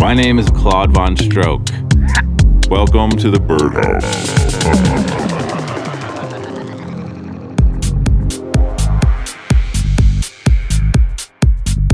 My name is Claude Von Stroke. Welcome to the Birdhouse.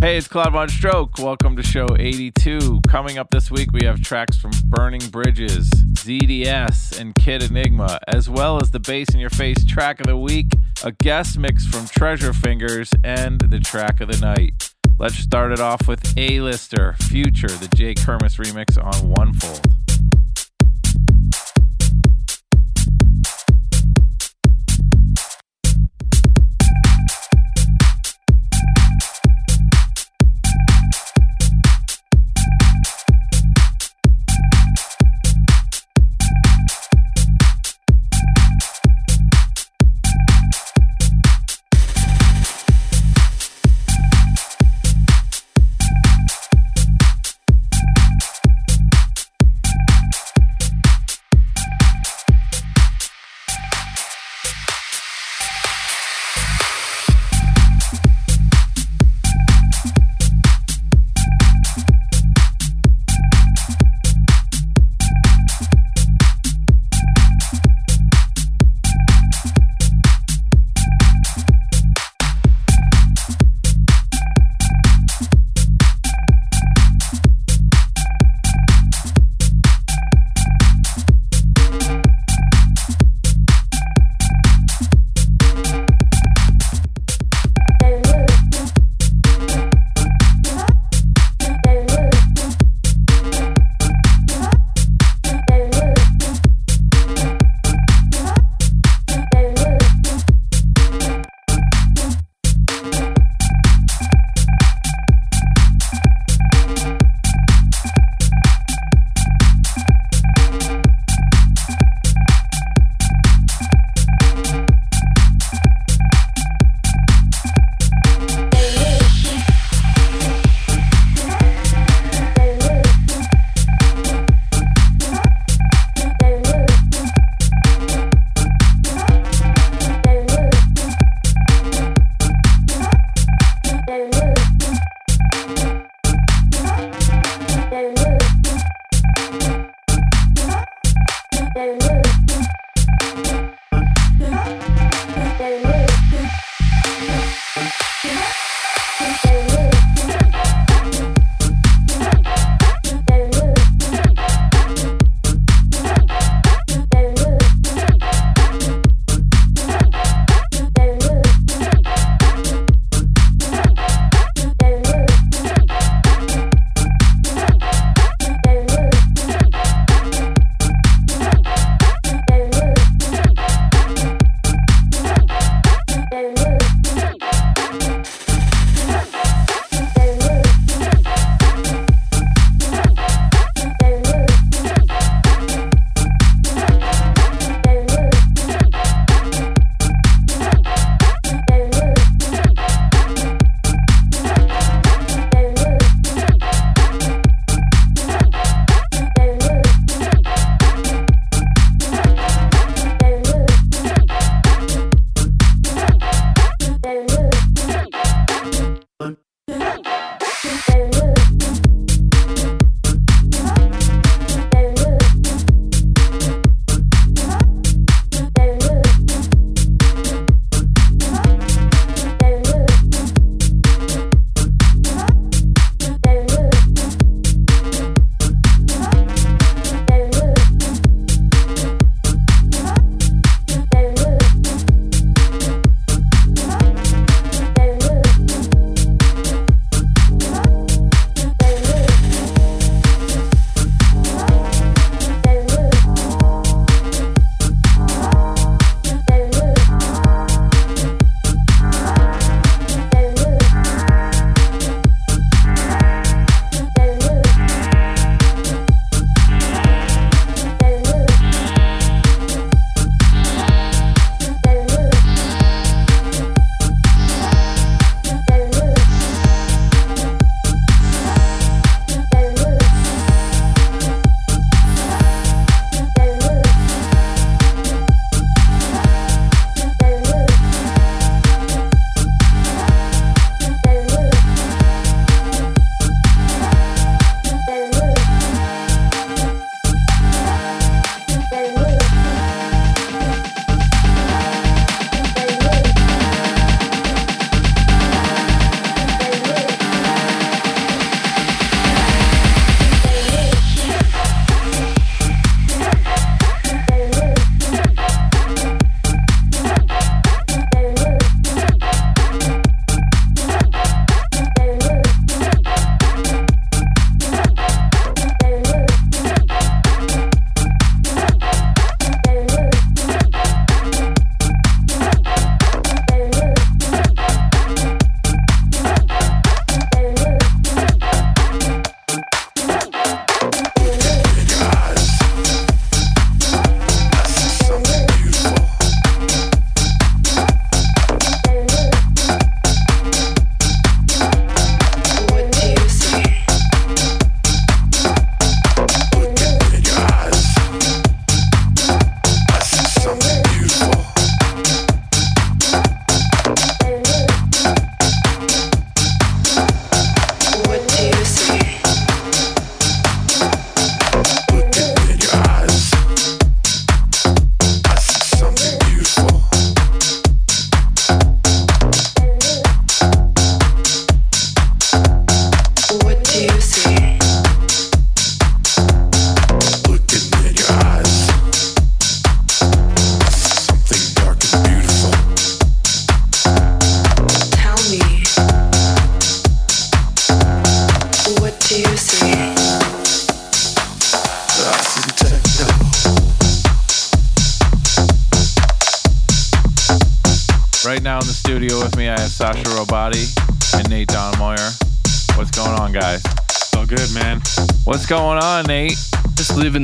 Hey, it's Claude Von Stroke. Welcome to show 82. Coming up this week, we have tracks from Burning Bridges, ZDS, and Kid Enigma, as well as the Bass in Your Face track of the week, a guest mix from Treasure Fingers, and the track of the night. Let's start it off with A-Lister, Future, the Jay Hermes remix on One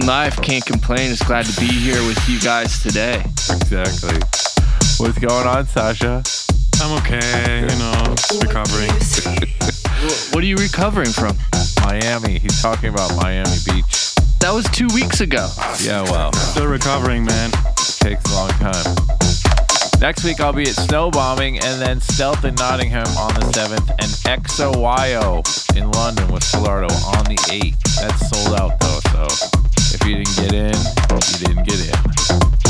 life, can't complain. Just glad to be here with you guys today. Exactly. What's going on, Sasha? I'm okay, you know, recovering. What are you recovering from? Miami. He's talking about Miami Beach. That was two weeks ago. Yeah, well, Still recovering, man. It takes a long time. Next week I'll be at Snowbombing and then Stealth in Nottingham on the 7th and XOYO in London with Solardo on the 8th. That's sold out though, so if you didn't get in, you didn't get in.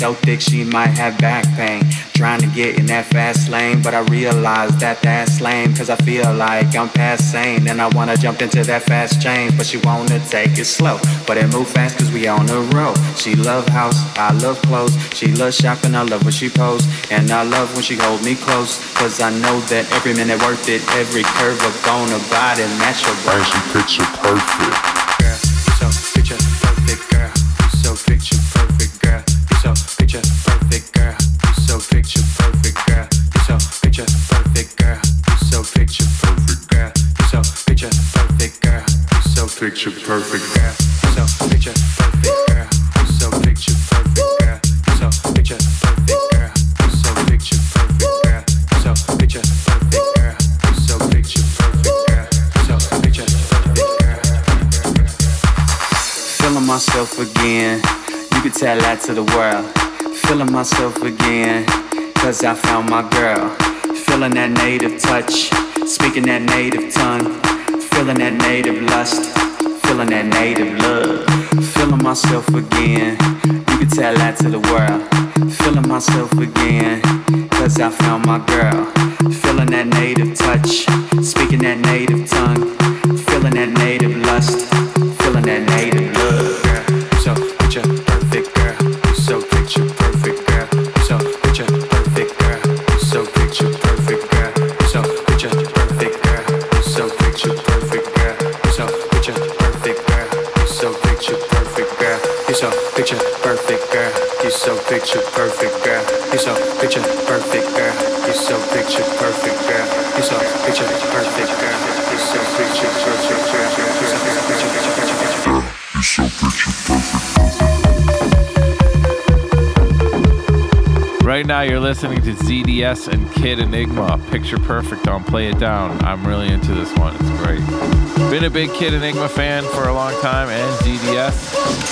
So thick she might have back pain. Trying to get in that fast lane, but I realize that that's lame. Cause I feel like I'm past sane. And I wanna jump into that fast change, but she wanna take it slow. But it move fast cause we on the road. She love house, I love clothes. She love shopping, I love when she pose. And I love when she hold me close. Cause I know that every minute worth it. Every curve of gonna body your And she picture perfect. Tell that to the world. Feeling myself again. Cause I found my girl. Feeling that native touch. Speaking that native tongue. Feeling that native lust. Feeling that native love. Feeling myself again. You can tell that to the world. Feeling myself again. Cause I found my girl. Feeling that native touch. Speaking that native tongue. Feeling that native lust. Feeling that native love. Listening to ZDS and Kid Enigma. Picture Perfect on Play It Down. I'm really into this one. It's great. Been a big Kid Enigma fan for a long time and ZDS.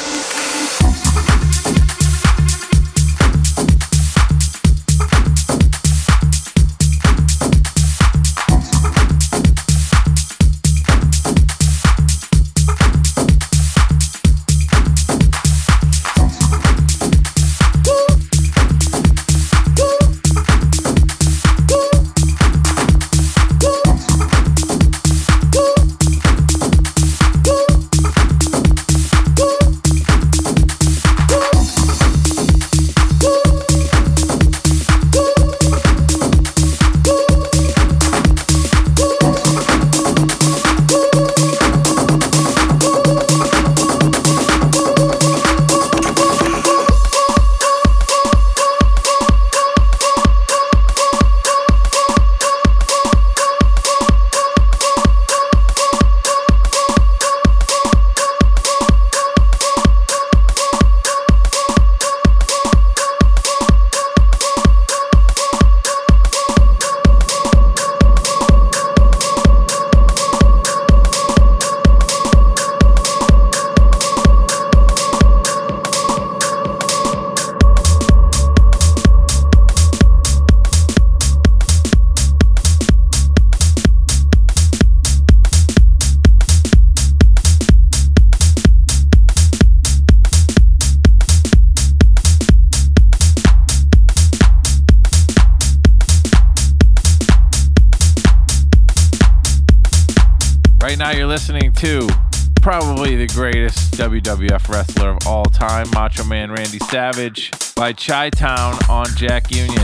By Chi Town on Jack Union.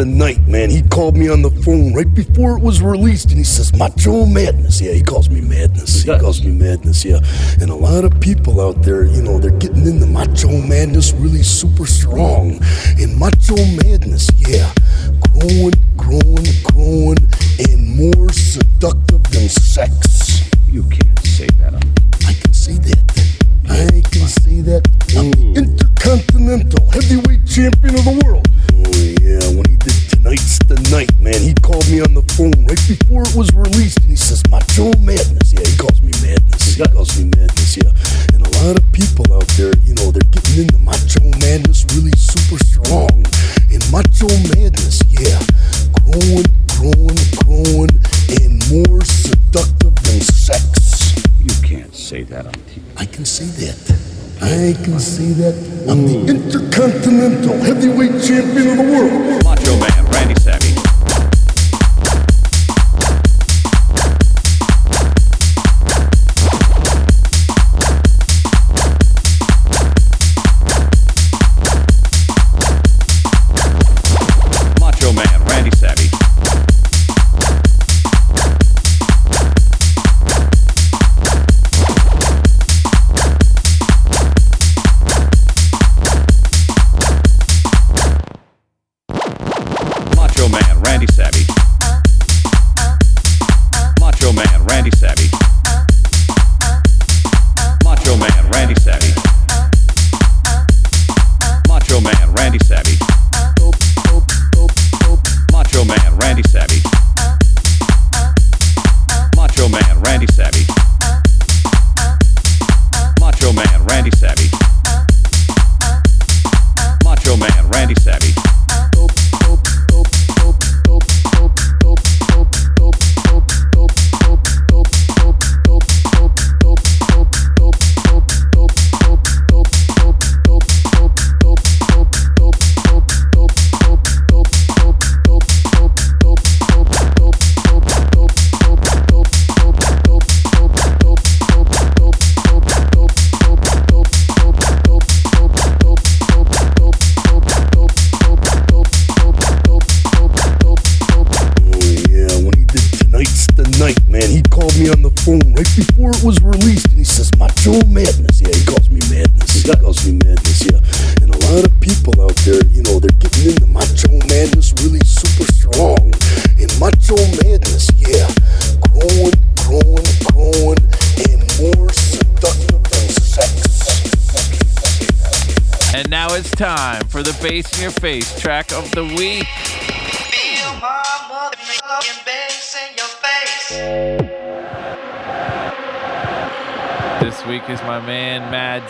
The Night, man, he called me on the phone right before it was released and he says, Macho Madness. Yeah, he calls me Madness. He calls me Madness, yeah. And a lot of people out there, you know, they're getting into Macho Madness really super strong. And Macho Madness, yeah, growing, growing, growing,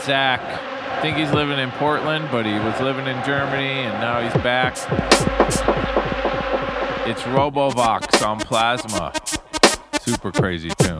Zach. I think he's living in Portland, but he was living in Germany and now he's back. It's Robovox on Plasma. Super crazy tune.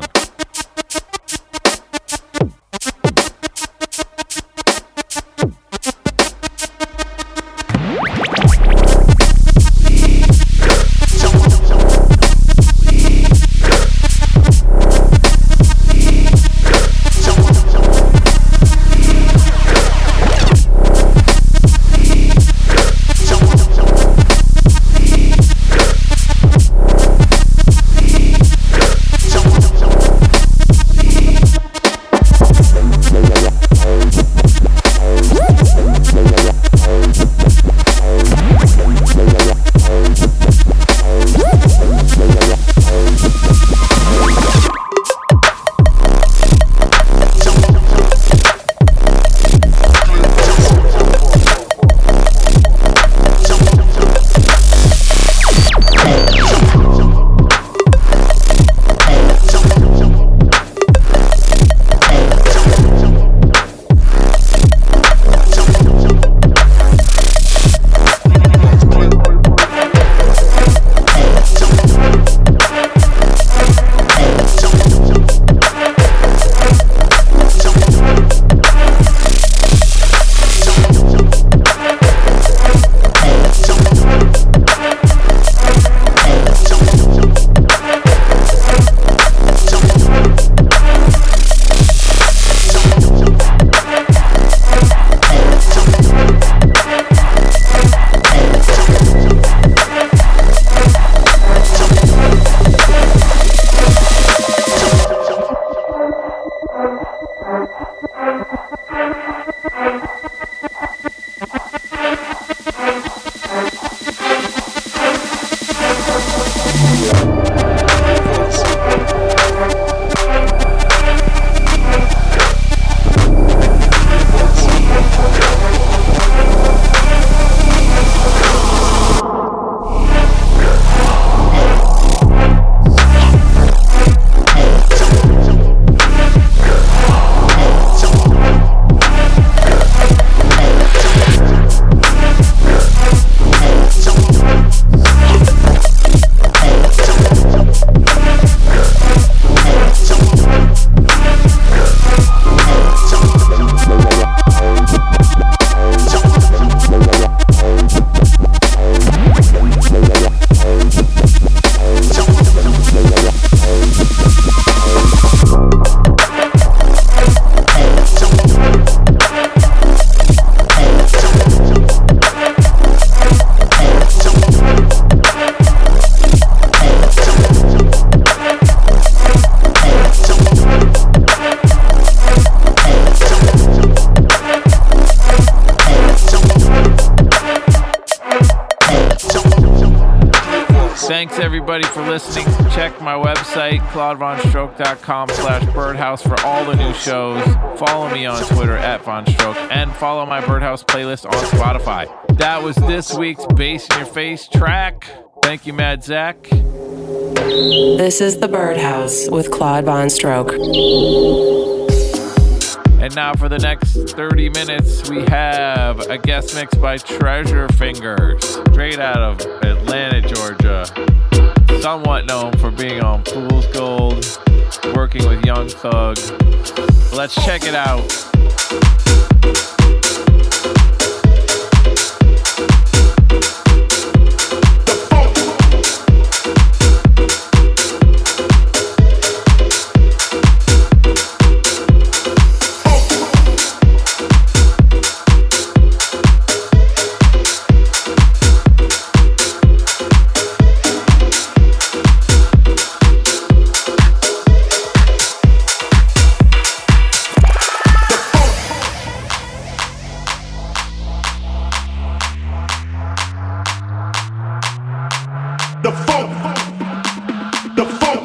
claudevonstroke.com slash birdhouse for all the new shows. Follow me on Twitter at Vonstroke and follow my Birdhouse playlist on Spotify. That was this week's Bass in Your Face track. Thank you, Mad Zach. This is The Birdhouse with Claude Von Stroke. And now for the next 30 minutes, we have a guest mix by Treasure Fingers, straight out of Atlanta, Georgia. Somewhat known for being on Fool's Gold, working with Young Thug. Let's check it out. The funk.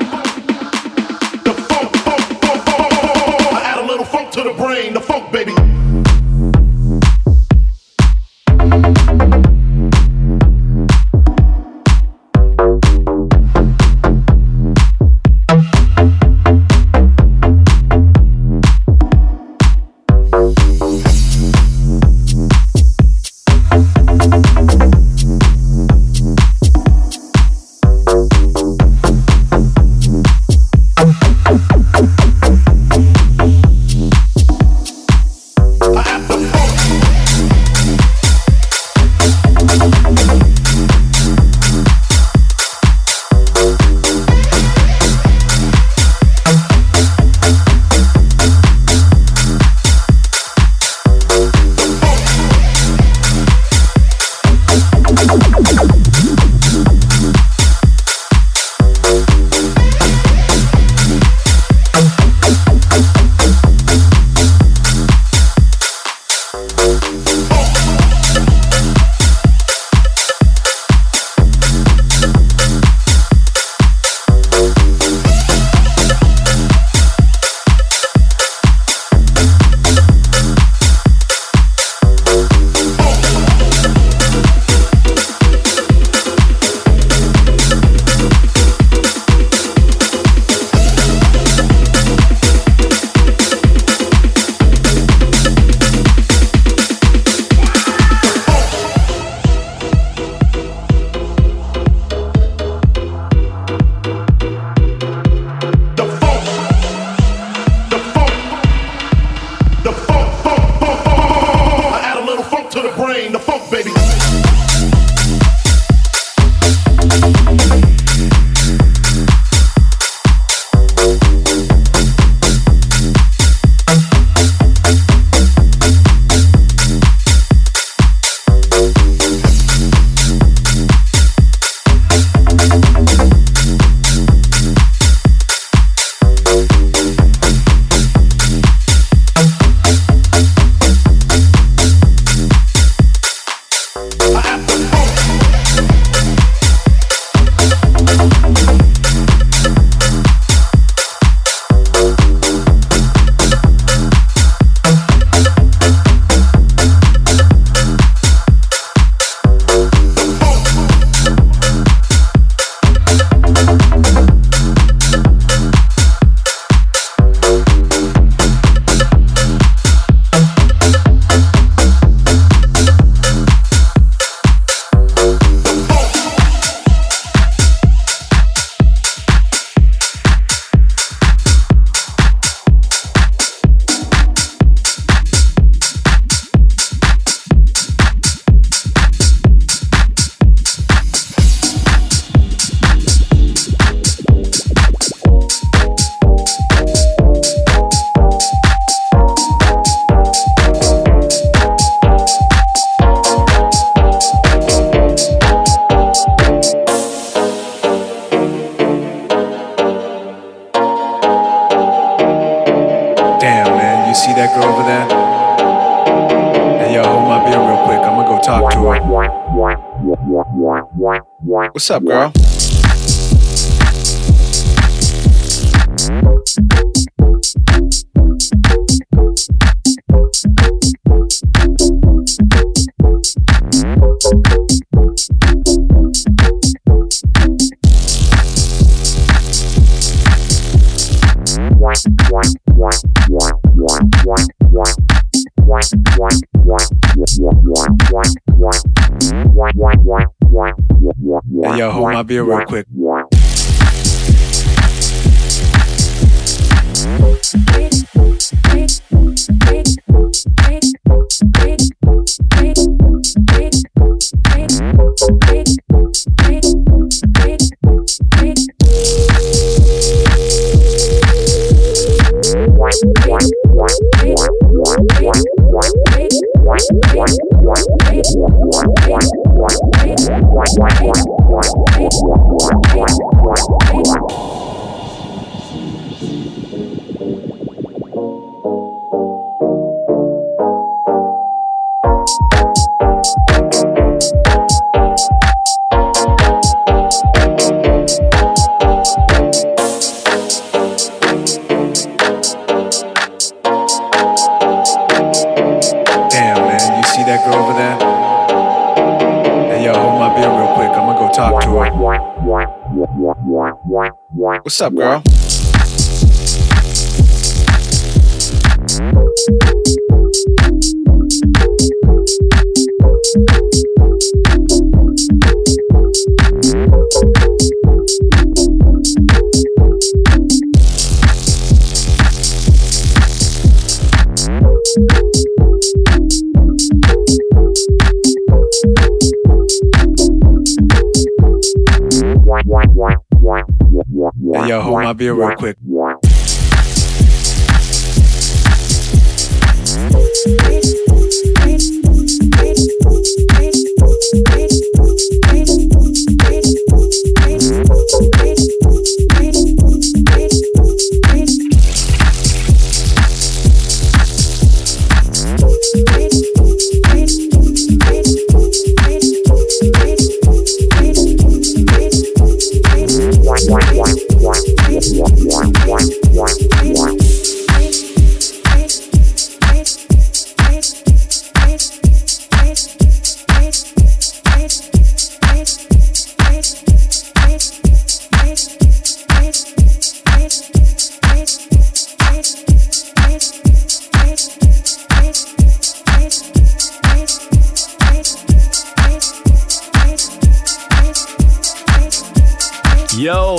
Hey, yo, hold my beer real quick. Damn, man, you see that girl over there? Hey, yo, hold my beer real quick. I'm gonna go talk to her. What's up, girl? Yo, hold my beer real quick.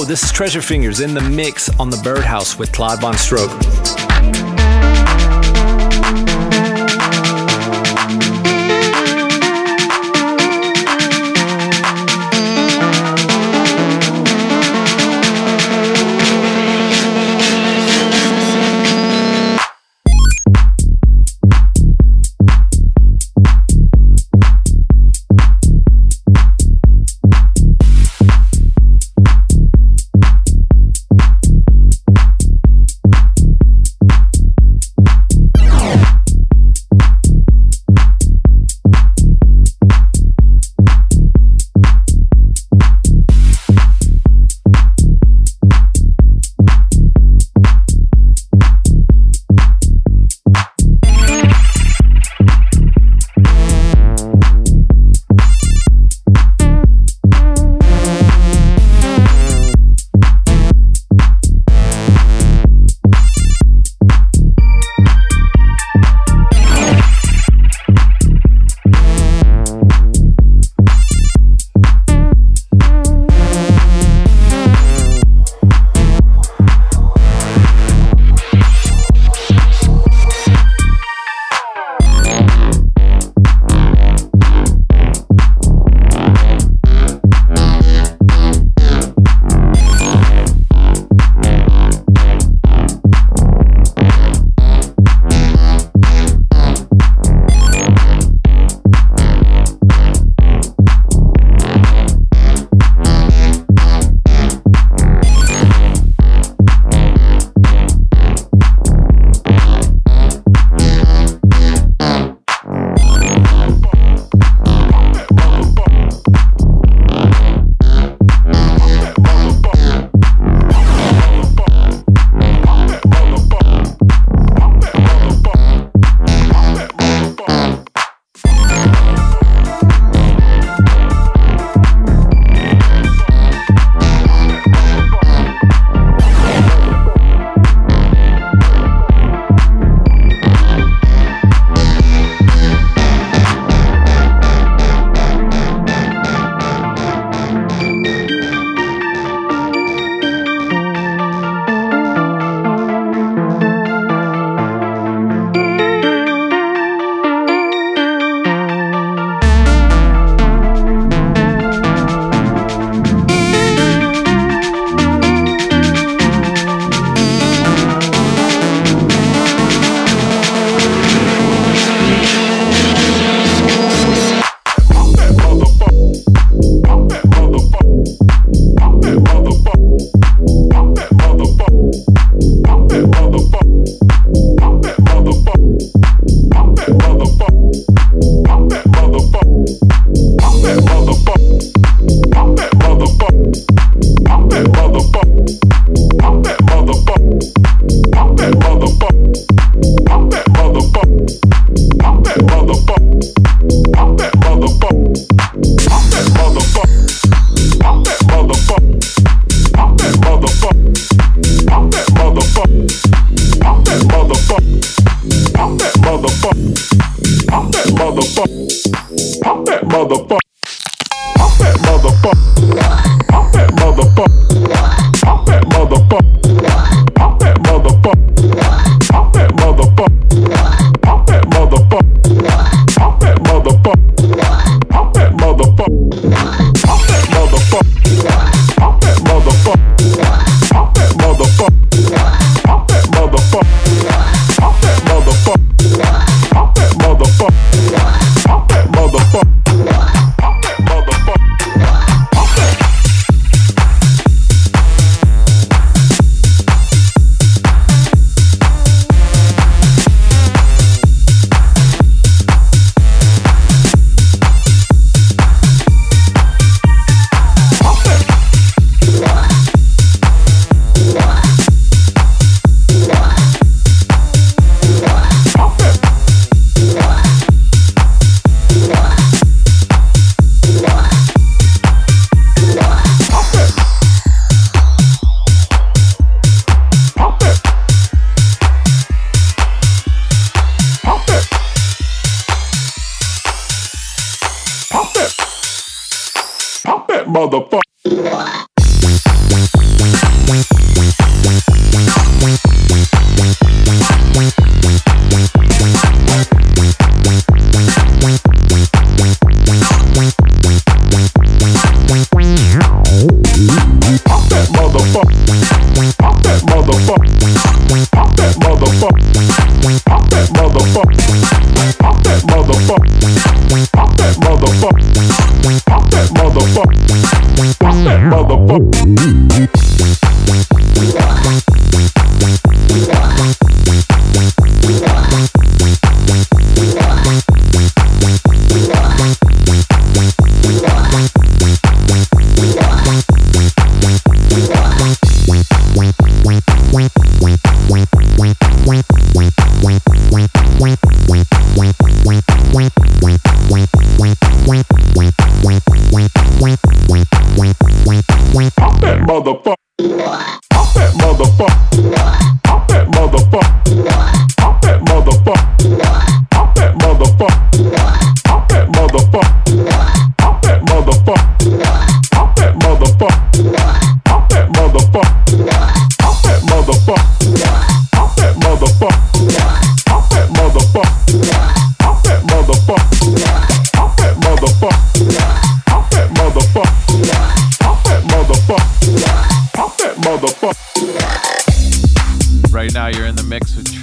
This is Treasure Fingers in the mix on the Birdhouse with Claude Von Stroke.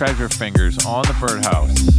Treasure Fingers on the Birdhouse.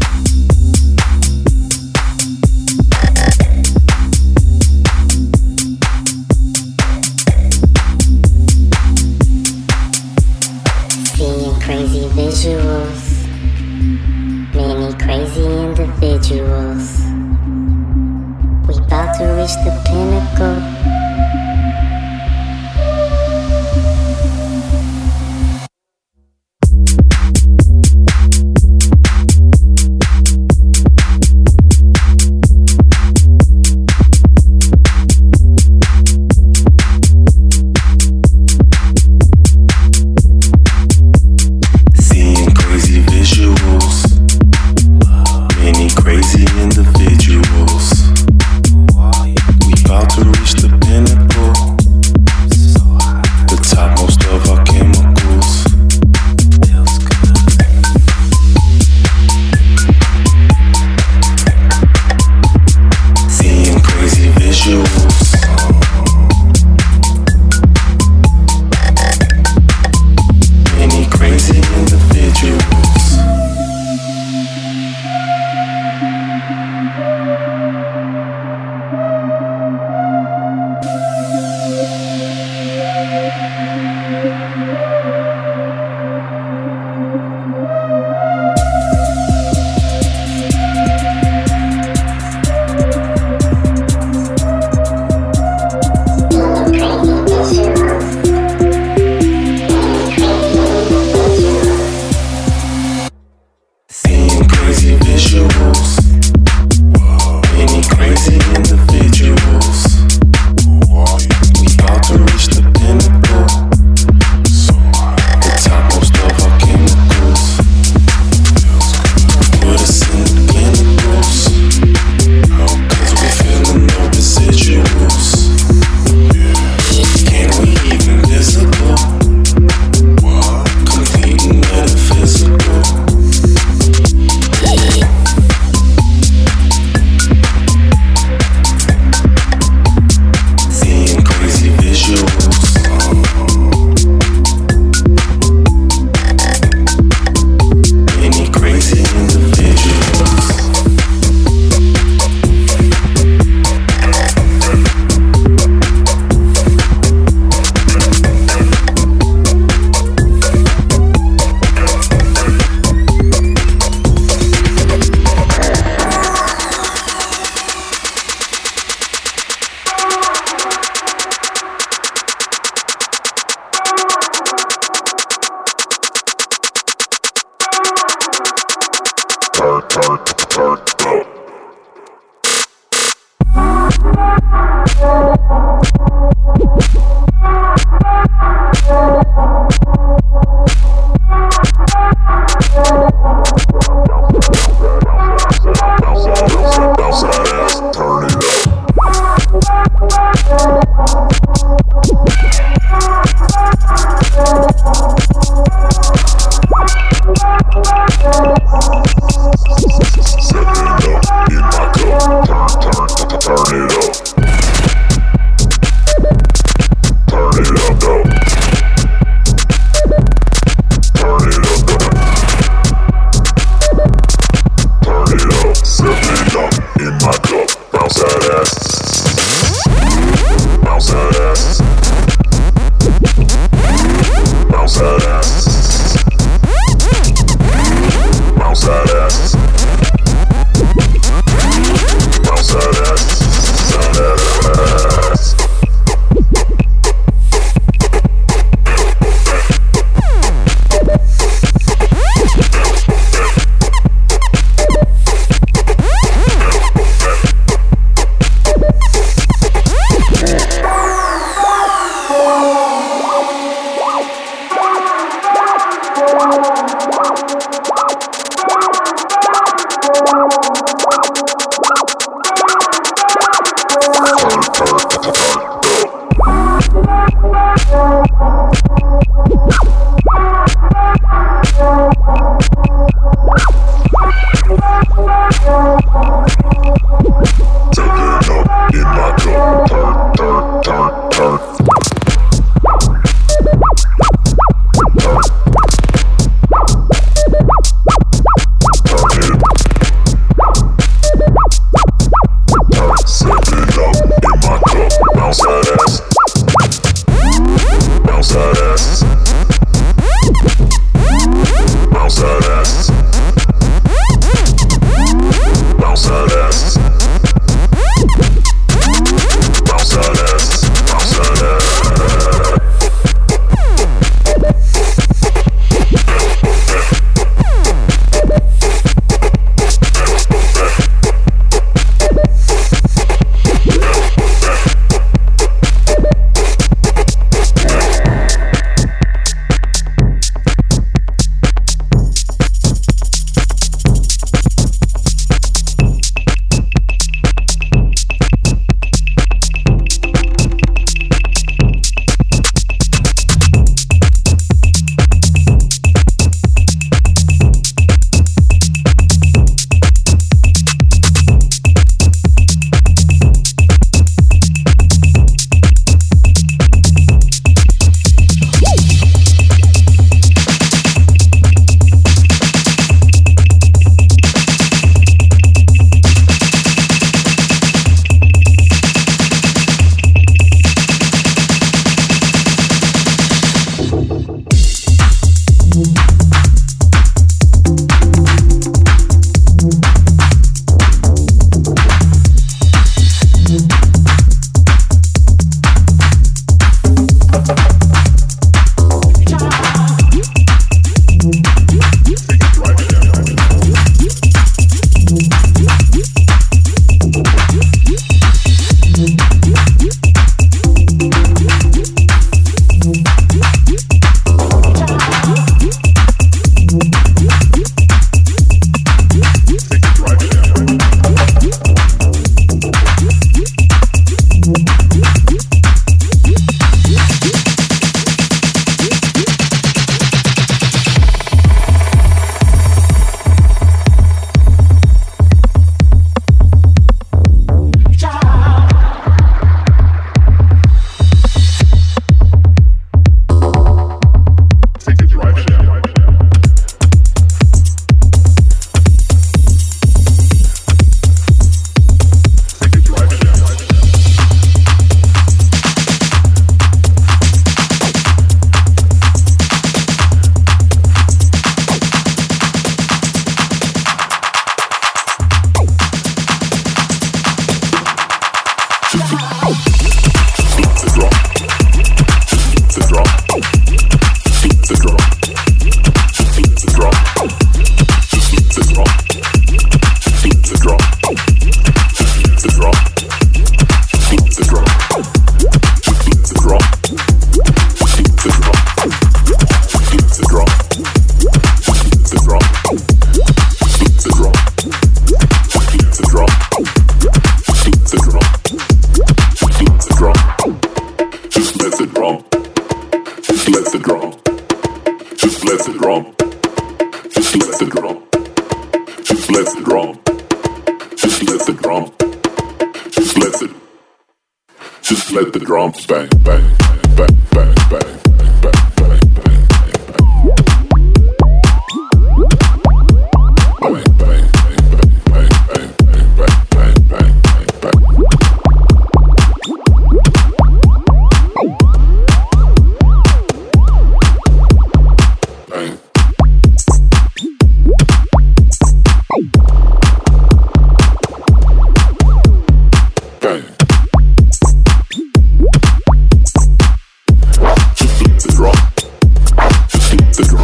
the drum.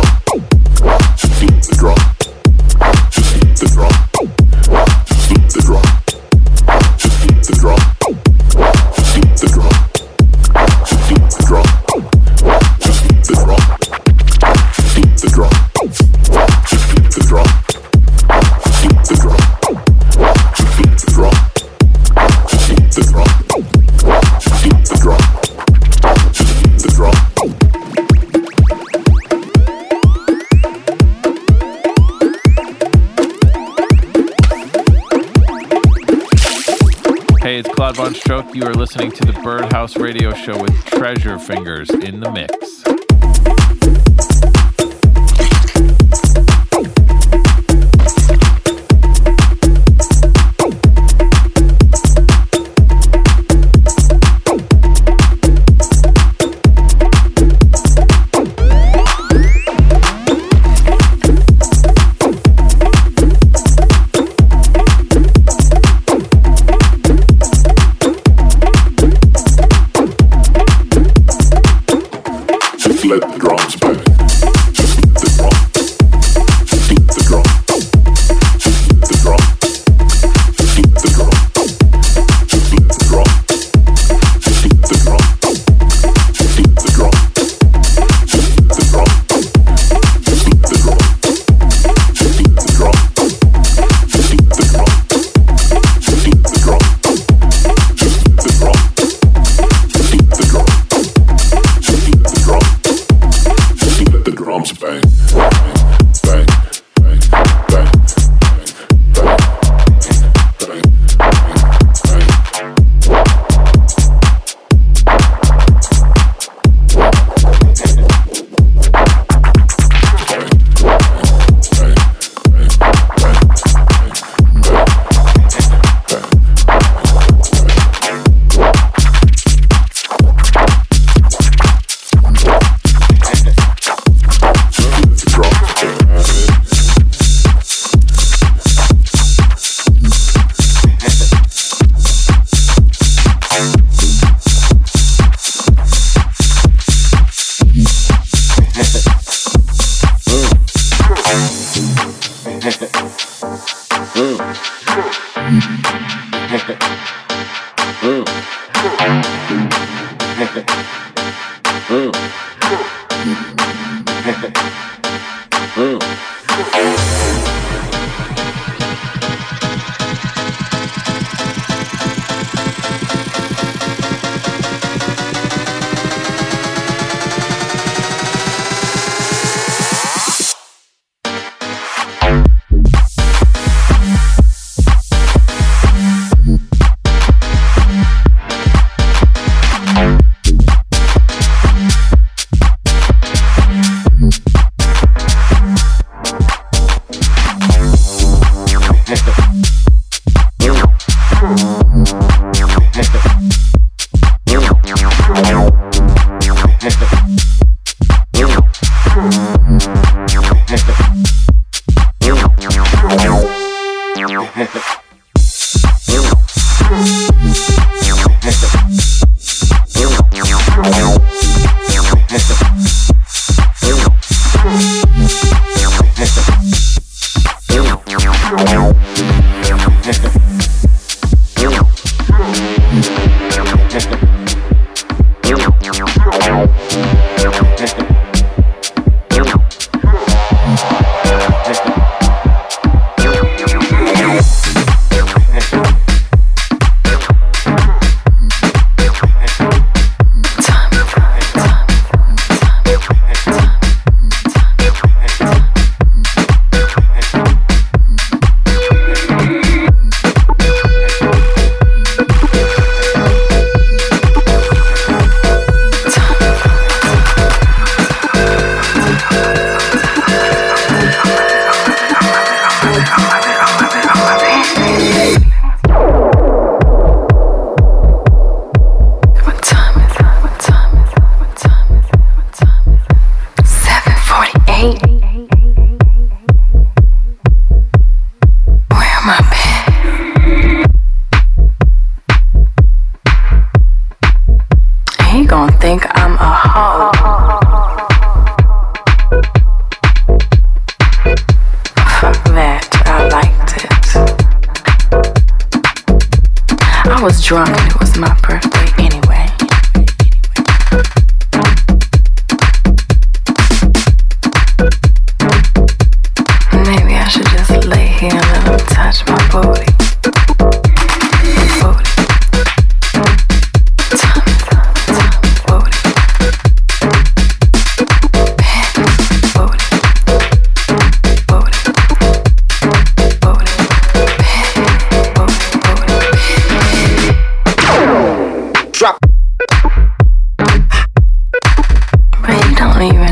radio show with Treasure Fingers in the mix.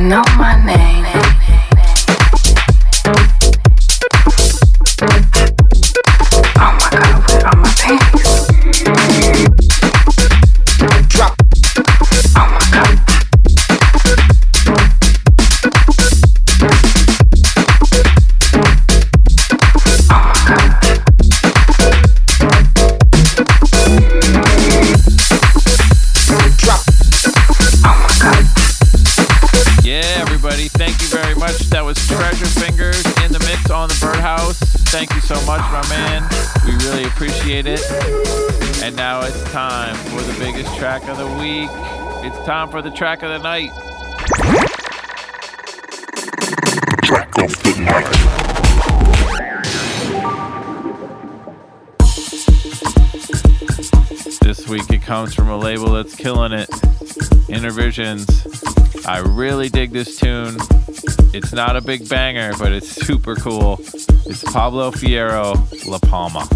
Don't even biggest track of the week. It's time for the track of the night. Track of the night. This week it comes from a label that's killing it. Innervisions. I really dig this tune. It's not a big banger, but it's super cool. It's Pablo Fierro, La Palma.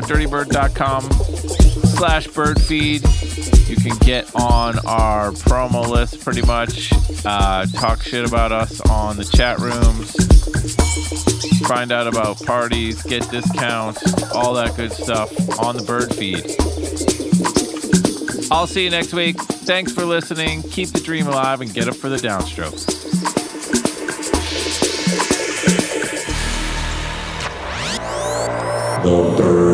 Out dirtybird.com slash birdfeed. You can get on our promo list pretty much, uh, talk shit about us on the chat rooms, find out about parties, get discounts, all that good stuff on the bird feed. I'll see you next week. Thanks for listening. Keep the dream alive and get up for the downstroke. The Bird.